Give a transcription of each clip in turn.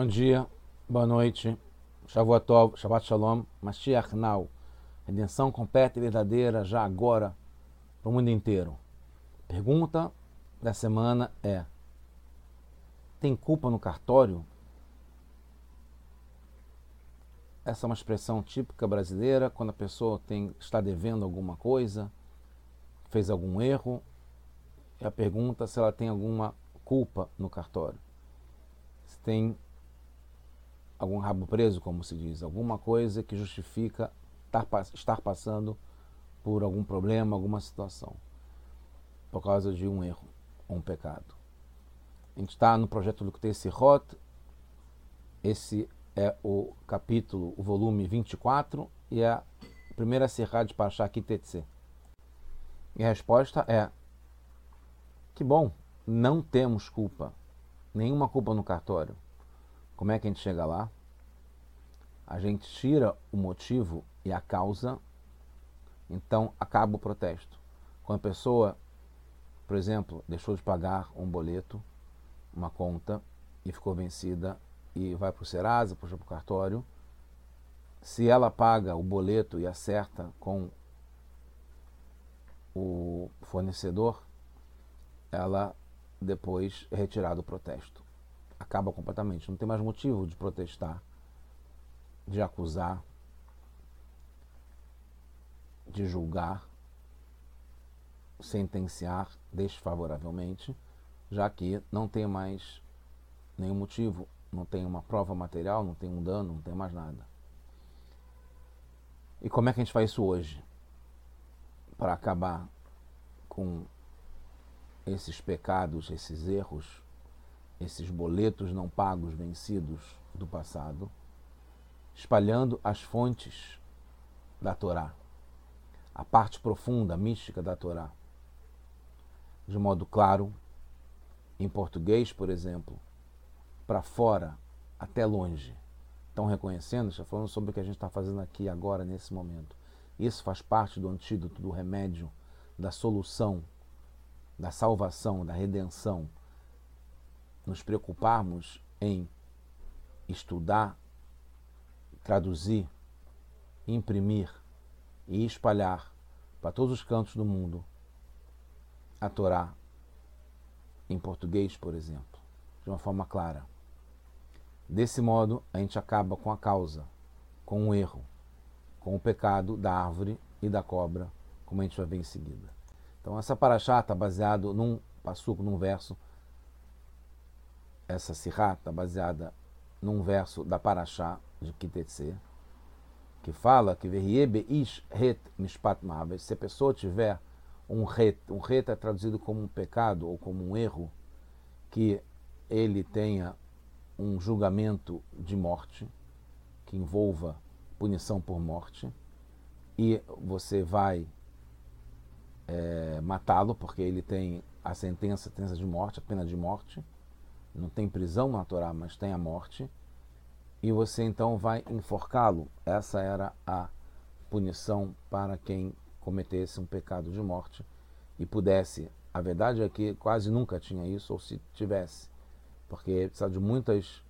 Bom dia, boa noite, Shavuot Shabbat Shalom, Mashiach Now. Redenção completa e verdadeira já agora para o mundo inteiro. Pergunta da semana é: tem culpa no cartório? Essa é uma expressão típica brasileira quando a pessoa tem, está devendo alguma coisa, fez algum erro, e a pergunta se ela tem alguma culpa no cartório. Se tem algum rabo preso, como se diz, alguma coisa que justifica estar passando por algum problema, alguma situação, por causa de um erro ou um pecado. A gente está no projeto Lukutei Sirot, esse é o capítulo, o volume 24, e é a primeira serra de Parashá Kitetse. E a resposta é: que bom, não temos culpa, nenhuma culpa no cartório. Como é que a gente chega lá? A gente tira o motivo e a causa, então acaba o protesto. Quando a pessoa, por exemplo, deixou de pagar um boleto, uma conta, e ficou vencida e vai para o Serasa, puxa para o cartório, se ela paga o boleto e acerta com o fornecedor, ela depois é retirada o protesto acaba completamente. Não tem mais motivo de protestar, de acusar, de julgar, sentenciar desfavoravelmente, já que não tem mais nenhum motivo, não tem uma prova material, não tem um dano, não tem mais nada. E como é que a gente faz isso hoje? Para acabar com esses pecados, esses erros esses boletos não pagos vencidos do passado, espalhando as fontes da Torá, a parte profunda, mística da Torá, de modo claro, em português, por exemplo, para fora, até longe. Estão reconhecendo? Está falando sobre o que a gente está fazendo aqui agora, nesse momento. Isso faz parte do antídoto, do remédio, da solução, da salvação, da redenção nos preocuparmos em estudar, traduzir, imprimir e espalhar para todos os cantos do mundo a Torá em português, por exemplo, de uma forma clara. Desse modo, a gente acaba com a causa, com o erro, com o pecado da árvore e da cobra, como a gente vai ver em seguida. Então, essa paraxá está baseado num passuco, num verso essa sirá está baseada num verso da Parashá de Kitetse, que fala que Verriebe ish het mishpat mavet, se a pessoa tiver um ret, um ret é traduzido como um pecado ou como um erro, que ele tenha um julgamento de morte, que envolva punição por morte, e você vai é, matá-lo, porque ele tem a sentença, a sentença de morte, a pena de morte, não tem prisão na Torá, mas tem a morte, e você então vai enforcá-lo. Essa era a punição para quem cometesse um pecado de morte e pudesse. A verdade é que quase nunca tinha isso, ou se tivesse, porque precisa de muitas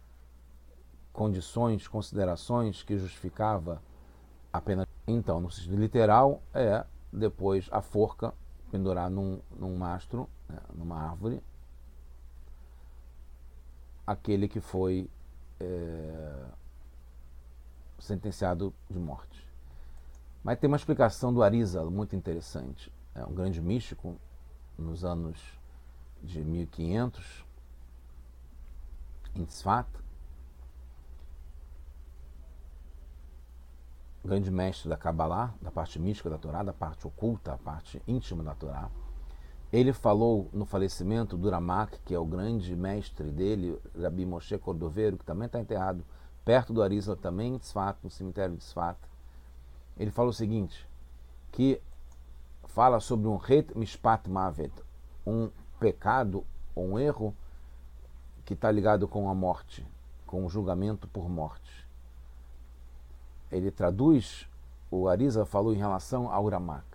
condições, considerações que justificava a pena. Então, no sentido literal, é depois a forca pendurar num, num mastro, né, numa árvore, aquele que foi é, sentenciado de morte. Mas tem uma explicação do Arizal muito interessante. É um grande místico nos anos de 1500 em Tzfat, grande mestre da Kabbalah, da parte mística da Torá, da parte oculta, a parte íntima da Torá. Ele falou no falecimento do Ramak, que é o grande mestre dele, Rabi Moshe Cordoveiro, que também está enterrado perto do Arizla, também em Tzfat, no cemitério de Tzfat. Ele falou o seguinte, que fala sobre um Het Mishpat Mavet, um pecado ou um erro que está ligado com a morte, com o julgamento por morte. Ele traduz, o Arisa falou em relação ao Ramak.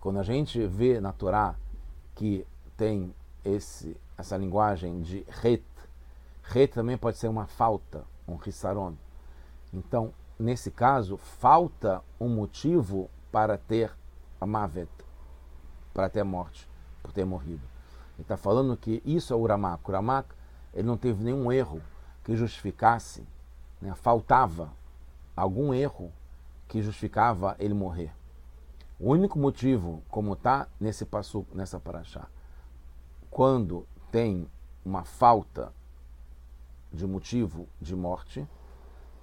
Quando a gente vê na Torá que tem esse, essa linguagem de ret, Re também pode ser uma falta, um rissaron. Então, nesse caso, falta um motivo para ter a mavet, para ter morte, por ter morrido. Ele está falando que isso é o Uramak. O Uramak ele não teve nenhum erro que justificasse, né? faltava algum erro que justificava ele morrer. O único motivo, como está nesse passo, nessa paraxá, quando tem uma falta de motivo de morte,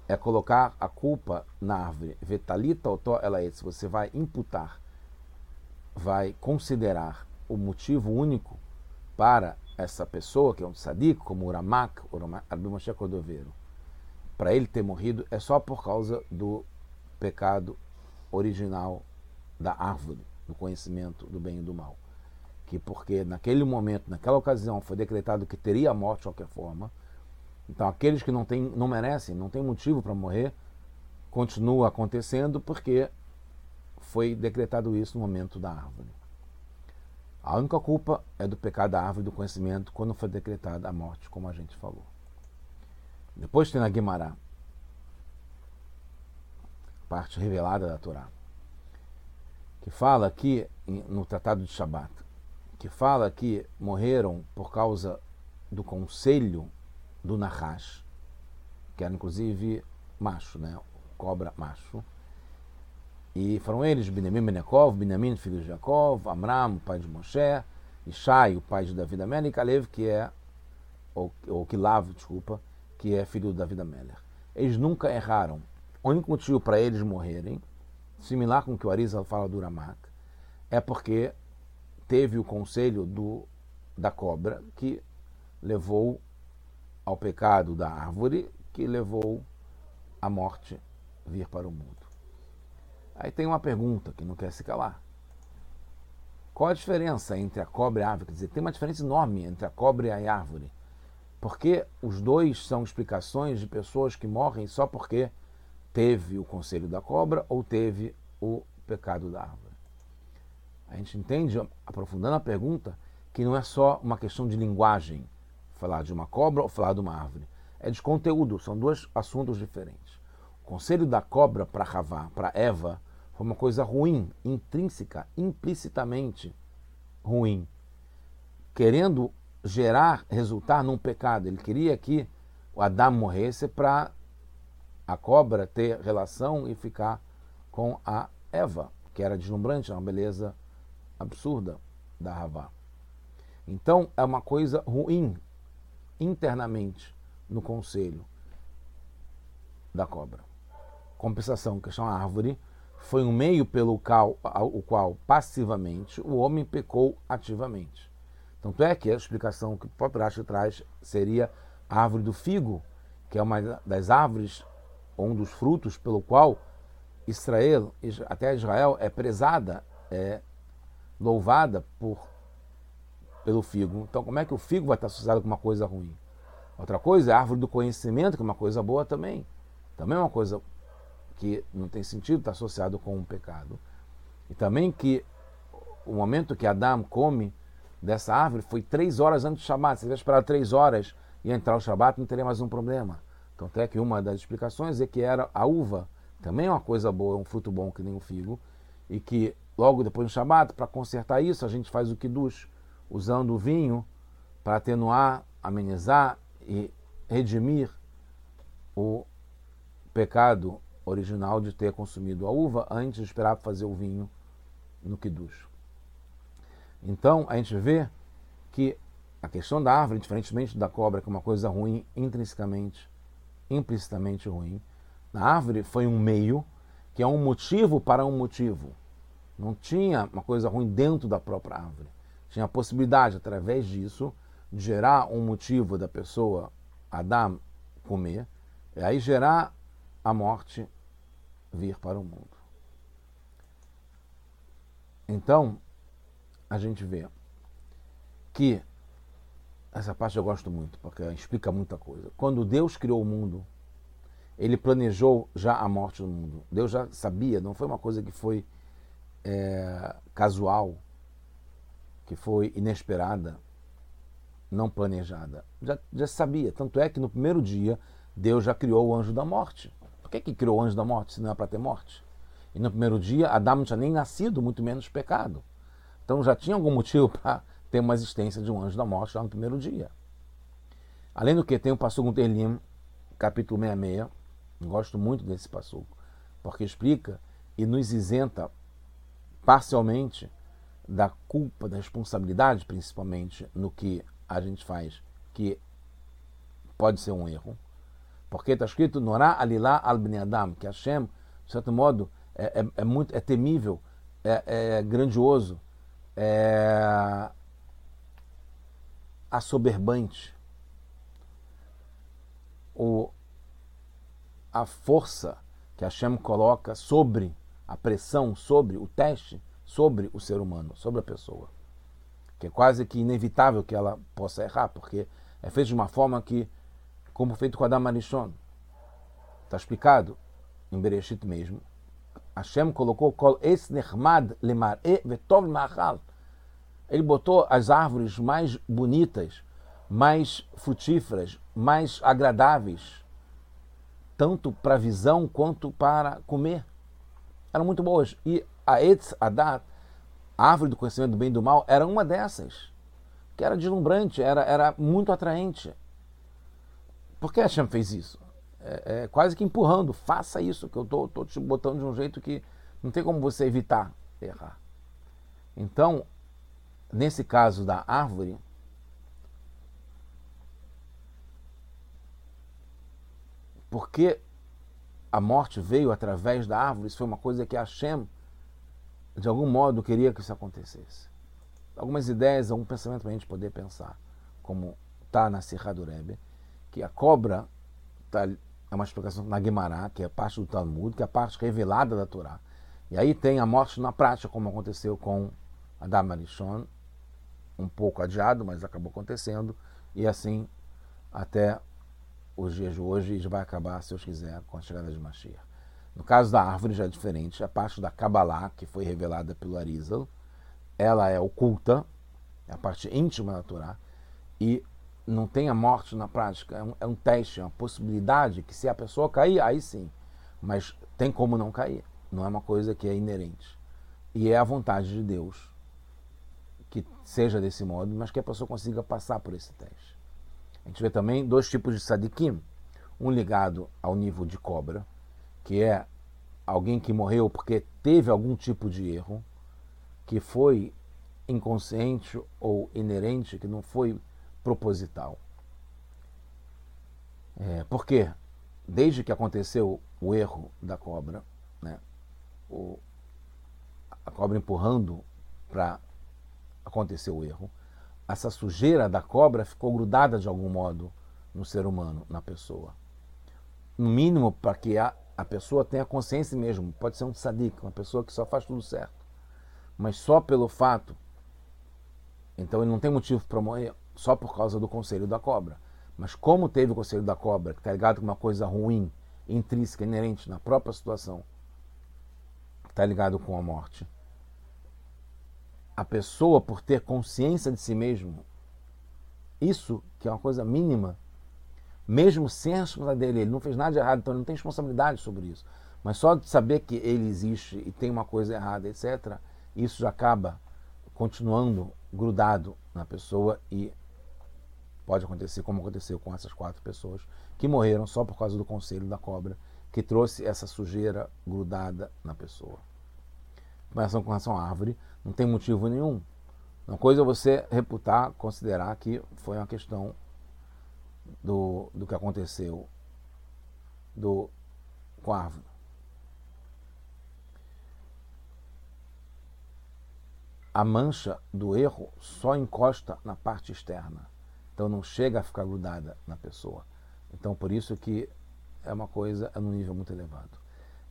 é colocar a culpa na árvore. Vetalita otó ela é. Se você vai imputar, vai considerar o motivo único para essa pessoa, que é um tzadik, como o Ramak, o Abimoshe Cordoveiro, para ele ter morrido, é só por causa do pecado original da árvore, do conhecimento do bem e do mal. Que porque naquele momento, naquela ocasião, foi decretado que teria a morte de qualquer forma, então, aqueles que não, tem, não merecem, não têm motivo para morrer, continua acontecendo porque foi decretado isso no momento da árvore. A única culpa é do pecado da árvore do conhecimento quando foi decretada a morte, como a gente falou. Depois tem na Guimará, parte revelada da Torá, que fala aqui no Tratado de Shabat, que fala que morreram por causa do conselho do Nahash, que era inclusive macho, né? cobra macho. E foram eles, Benjamin Benekov, Benjamin, filho de Jacob, Amram, pai de Moshe, Ishai, o pai de Davi Amelech, e Kalev, que é, ou, Kilav, desculpa, que é filho de Davi Amelech. Eles nunca erraram. O único motivo para eles morrerem, similar com o que o Arizal fala do Ramak, é porque teve o conselho do, da cobra que levou ao pecado da árvore que levou a morte vir para o mundo. Aí tem uma pergunta que não quer se calar. Qual a diferença entre a cobra e a árvore? Quer dizer, tem uma diferença enorme entre a cobra e a árvore. Porque os dois são explicações de pessoas que morrem só porque teve o conselho da cobra ou teve o pecado da árvore. A gente entende, aprofundando a pergunta, que não é só uma questão de linguagem falar de uma cobra ou falar de uma árvore. É de conteúdo, são dois assuntos diferentes. O conselho da cobra para Ravá, para Eva, foi uma coisa ruim, intrínseca, implicitamente ruim, querendo gerar, resultar num pecado. Ele queria que o Adão morresse para a cobra ter relação e ficar com a Eva, que era deslumbrante, uma beleza absurda da Ravá. Então é uma coisa ruim, internamente no conselho da cobra. Compensação, que chama árvore, foi um meio pelo qual, o qual passivamente o homem pecou ativamente. Tanto é que a explicação que o próprio Rashi traz seria a árvore do figo, que é uma das árvores, um dos frutos pelo qual Israel, até Israel, é prezada, é louvada por pelo figo. Então, como é que o figo vai estar associado com uma coisa ruim? Outra coisa é a árvore do conhecimento, que é uma coisa boa também. Também é uma coisa que não tem sentido estar associado com um pecado. E também que o momento que Adão come dessa árvore foi três horas antes do Shabat. Se tivesse esperado três horas e entrar o Shabat, não teria mais um problema. Então, até que uma das explicações é que era a uva, também é uma coisa boa, um fruto bom que nem o figo, e que logo depois do Shabat, para consertar isso, a gente faz o Kiddush, usando o vinho para atenuar, amenizar e redimir o pecado original de ter consumido a uva antes de esperar fazer o vinho no Kiddush. Então, a gente vê que a questão da árvore, diferentemente da cobra, que é uma coisa ruim intrinsecamente, implicitamente ruim, na árvore foi um meio que é um motivo para um motivo. Não tinha uma coisa ruim dentro da própria árvore tinha a possibilidade, através disso, de gerar um motivo da pessoa, Adam, comer, e aí gerar a morte vir para o mundo. Então, a gente vê que essa parte eu gosto muito, porque explica muita coisa. Quando Deus criou o mundo, ele planejou já a morte do mundo. Deus já sabia, não foi uma coisa que foi é, casual, que foi inesperada, não planejada. Já, já sabia. Tanto é que no primeiro dia Deus já criou o anjo da morte. Por que, que criou o anjo da morte se não é para ter morte? E no primeiro dia Adão não tinha nem nascido, muito menos pecado. Então já tinha algum motivo para ter uma existência de um anjo da morte lá no primeiro dia. Além do que, tem o Passuco Telim, capítulo 66. Gosto muito desse Passuco, porque explica e nos isenta parcialmente da culpa, da responsabilidade, principalmente no que a gente faz, que pode ser um erro. Porque está escrito Norá Alilá al Adam, que Hashem, de certo modo, é, é, é muito é temível, é, é grandioso, é assoberbante. O, a força que Hashem coloca sobre a pressão, sobre o teste, sobre o ser humano, sobre a pessoa. Que é quase que inevitável que ela possa errar, porque é feito de uma forma que, como feito com Adam Arishon, está explicado em Bereshit mesmo, Hashem colocou kol es nechmad lemar e vetov machal. Ele botou as árvores mais bonitas, mais frutíferas, mais agradáveis, tanto para visão quanto para comer. Eram muito boas. E a Etz Adat, a árvore do conhecimento do bem e do mal, era uma dessas, que era deslumbrante, era, era muito atraente. Por que Hashem fez isso? É, é quase que empurrando, faça isso, que eu estou te botando de um jeito que não tem como você evitar errar. Então, nesse caso da árvore, porque a morte veio através da árvore, isso foi uma coisa que Hashem de algum modo queria que isso acontecesse. Algumas ideias, algum pensamento para a gente poder pensar, como está na Sirra do Rebbe, que a cobra tá, é uma explicação na Guimará, que é parte do Talmud, que é a parte revelada da Torá. E aí tem a morte na prática, como aconteceu com Adam Arishon, um pouco adiado, mas acabou acontecendo, e assim até os dias de hoje, e vai acabar, se Deus quiser, com a chegada de Mashiach. No caso da árvore já é diferente, a parte da Kabbalah, que foi revelada pelo Arizal, ela é oculta, é a parte íntima da Torá, e não tem a morte na prática, é um, é um teste, é uma possibilidade que se a pessoa cair, aí sim, mas tem como não cair, não é uma coisa que é inerente. E é a vontade de Deus que seja desse modo, mas que a pessoa consiga passar por esse teste. A gente vê também dois tipos de sadikim, um ligado ao nível de cobra, que é alguém que morreu porque teve algum tipo de erro, que foi inconsciente ou inerente, que não foi proposital. É, porque desde que aconteceu o erro da cobra, né, o, a cobra empurrando para acontecer o erro, essa sujeira da cobra ficou grudada de algum modo no ser humano, na pessoa. No mínimo para que a a pessoa tem a consciência mesmo. Pode ser um sadique, uma pessoa que só faz tudo certo. Mas só pelo fato. Então ele não tem motivo para morrer só por causa do conselho da cobra. Mas como teve o conselho da cobra, que está ligado com uma coisa ruim, intrínseca, inerente na própria situação, que está ligado com a morte, a pessoa, por ter consciência de si mesmo, isso, que é uma coisa mínima, mesmo sem a responsabilidade dele, ele não fez nada de errado, então ele não tem responsabilidade sobre isso. Mas só de saber que ele existe e tem uma coisa errada, etc., isso já acaba continuando grudado na pessoa e pode acontecer como aconteceu com essas quatro pessoas que morreram só por causa do conselho da cobra que trouxe essa sujeira grudada na pessoa. Começam com relação à árvore, não tem motivo nenhum. Uma coisa é você reputar, considerar que foi uma questão do, do que aconteceu do, com a árvore. A mancha do erro só encosta na parte externa, então não chega a ficar grudada na pessoa. Então por isso que é uma coisa é num nível muito elevado.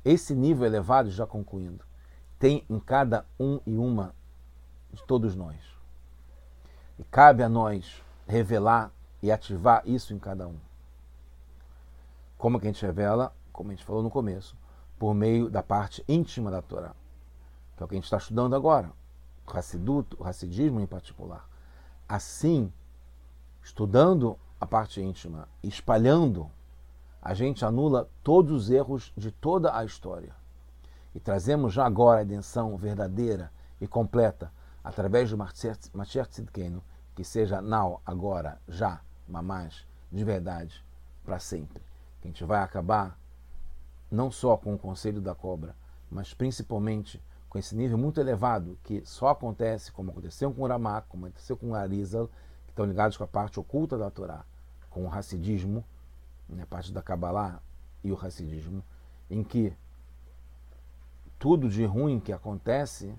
Esse nível elevado, já concluindo, tem em cada um e uma de todos nós. E cabe a nós revelar e ativar isso em cada um. Como que a gente revela? Como a gente falou no começo, por meio da parte íntima da Torá, que é o que a gente está estudando agora, o Hassidut, o Hassidismo em particular. Assim, estudando a parte íntima, espalhando, a gente anula todos os erros de toda a história. E trazemos já agora a redenção verdadeira e completa através do Mashiach Tzidkenu, que seja now, agora, já, mamás, de verdade, para sempre. Que a gente vai acabar não só com o conselho da cobra, mas principalmente com esse nível muito elevado que só acontece, como aconteceu com o Ramak, como aconteceu com o Arizal, que estão ligados com a parte oculta da Torá, com o Hassidismo, né, a parte da Kabbalah e o Hassidismo, em que tudo de ruim que acontece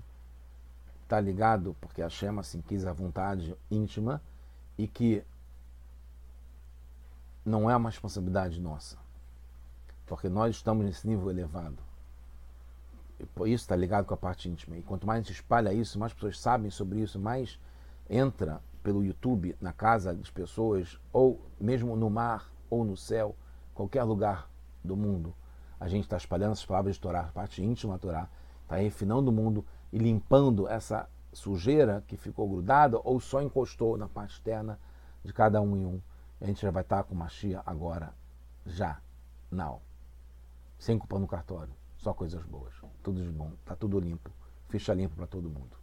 está ligado porque a Shema assim quis a vontade íntima e que não é uma responsabilidade nossa, porque nós estamos nesse nível elevado. Isso está ligado com a parte íntima. E quanto mais a gente espalha isso, mais pessoas sabem sobre isso, mais entra pelo YouTube na casa das pessoas, ou mesmo no mar, ou no céu, qualquer lugar do mundo. A gente está espalhando essas palavras de Torá, a parte íntima da Torá, está refinando o mundo e limpando essa sujeira que ficou grudada ou só encostou na parte externa de cada um em um. A gente já vai estar com Machia agora, já, não. Sem culpa no cartório, só coisas boas. Tudo de bom, está tudo limpo, ficha limpa para todo mundo.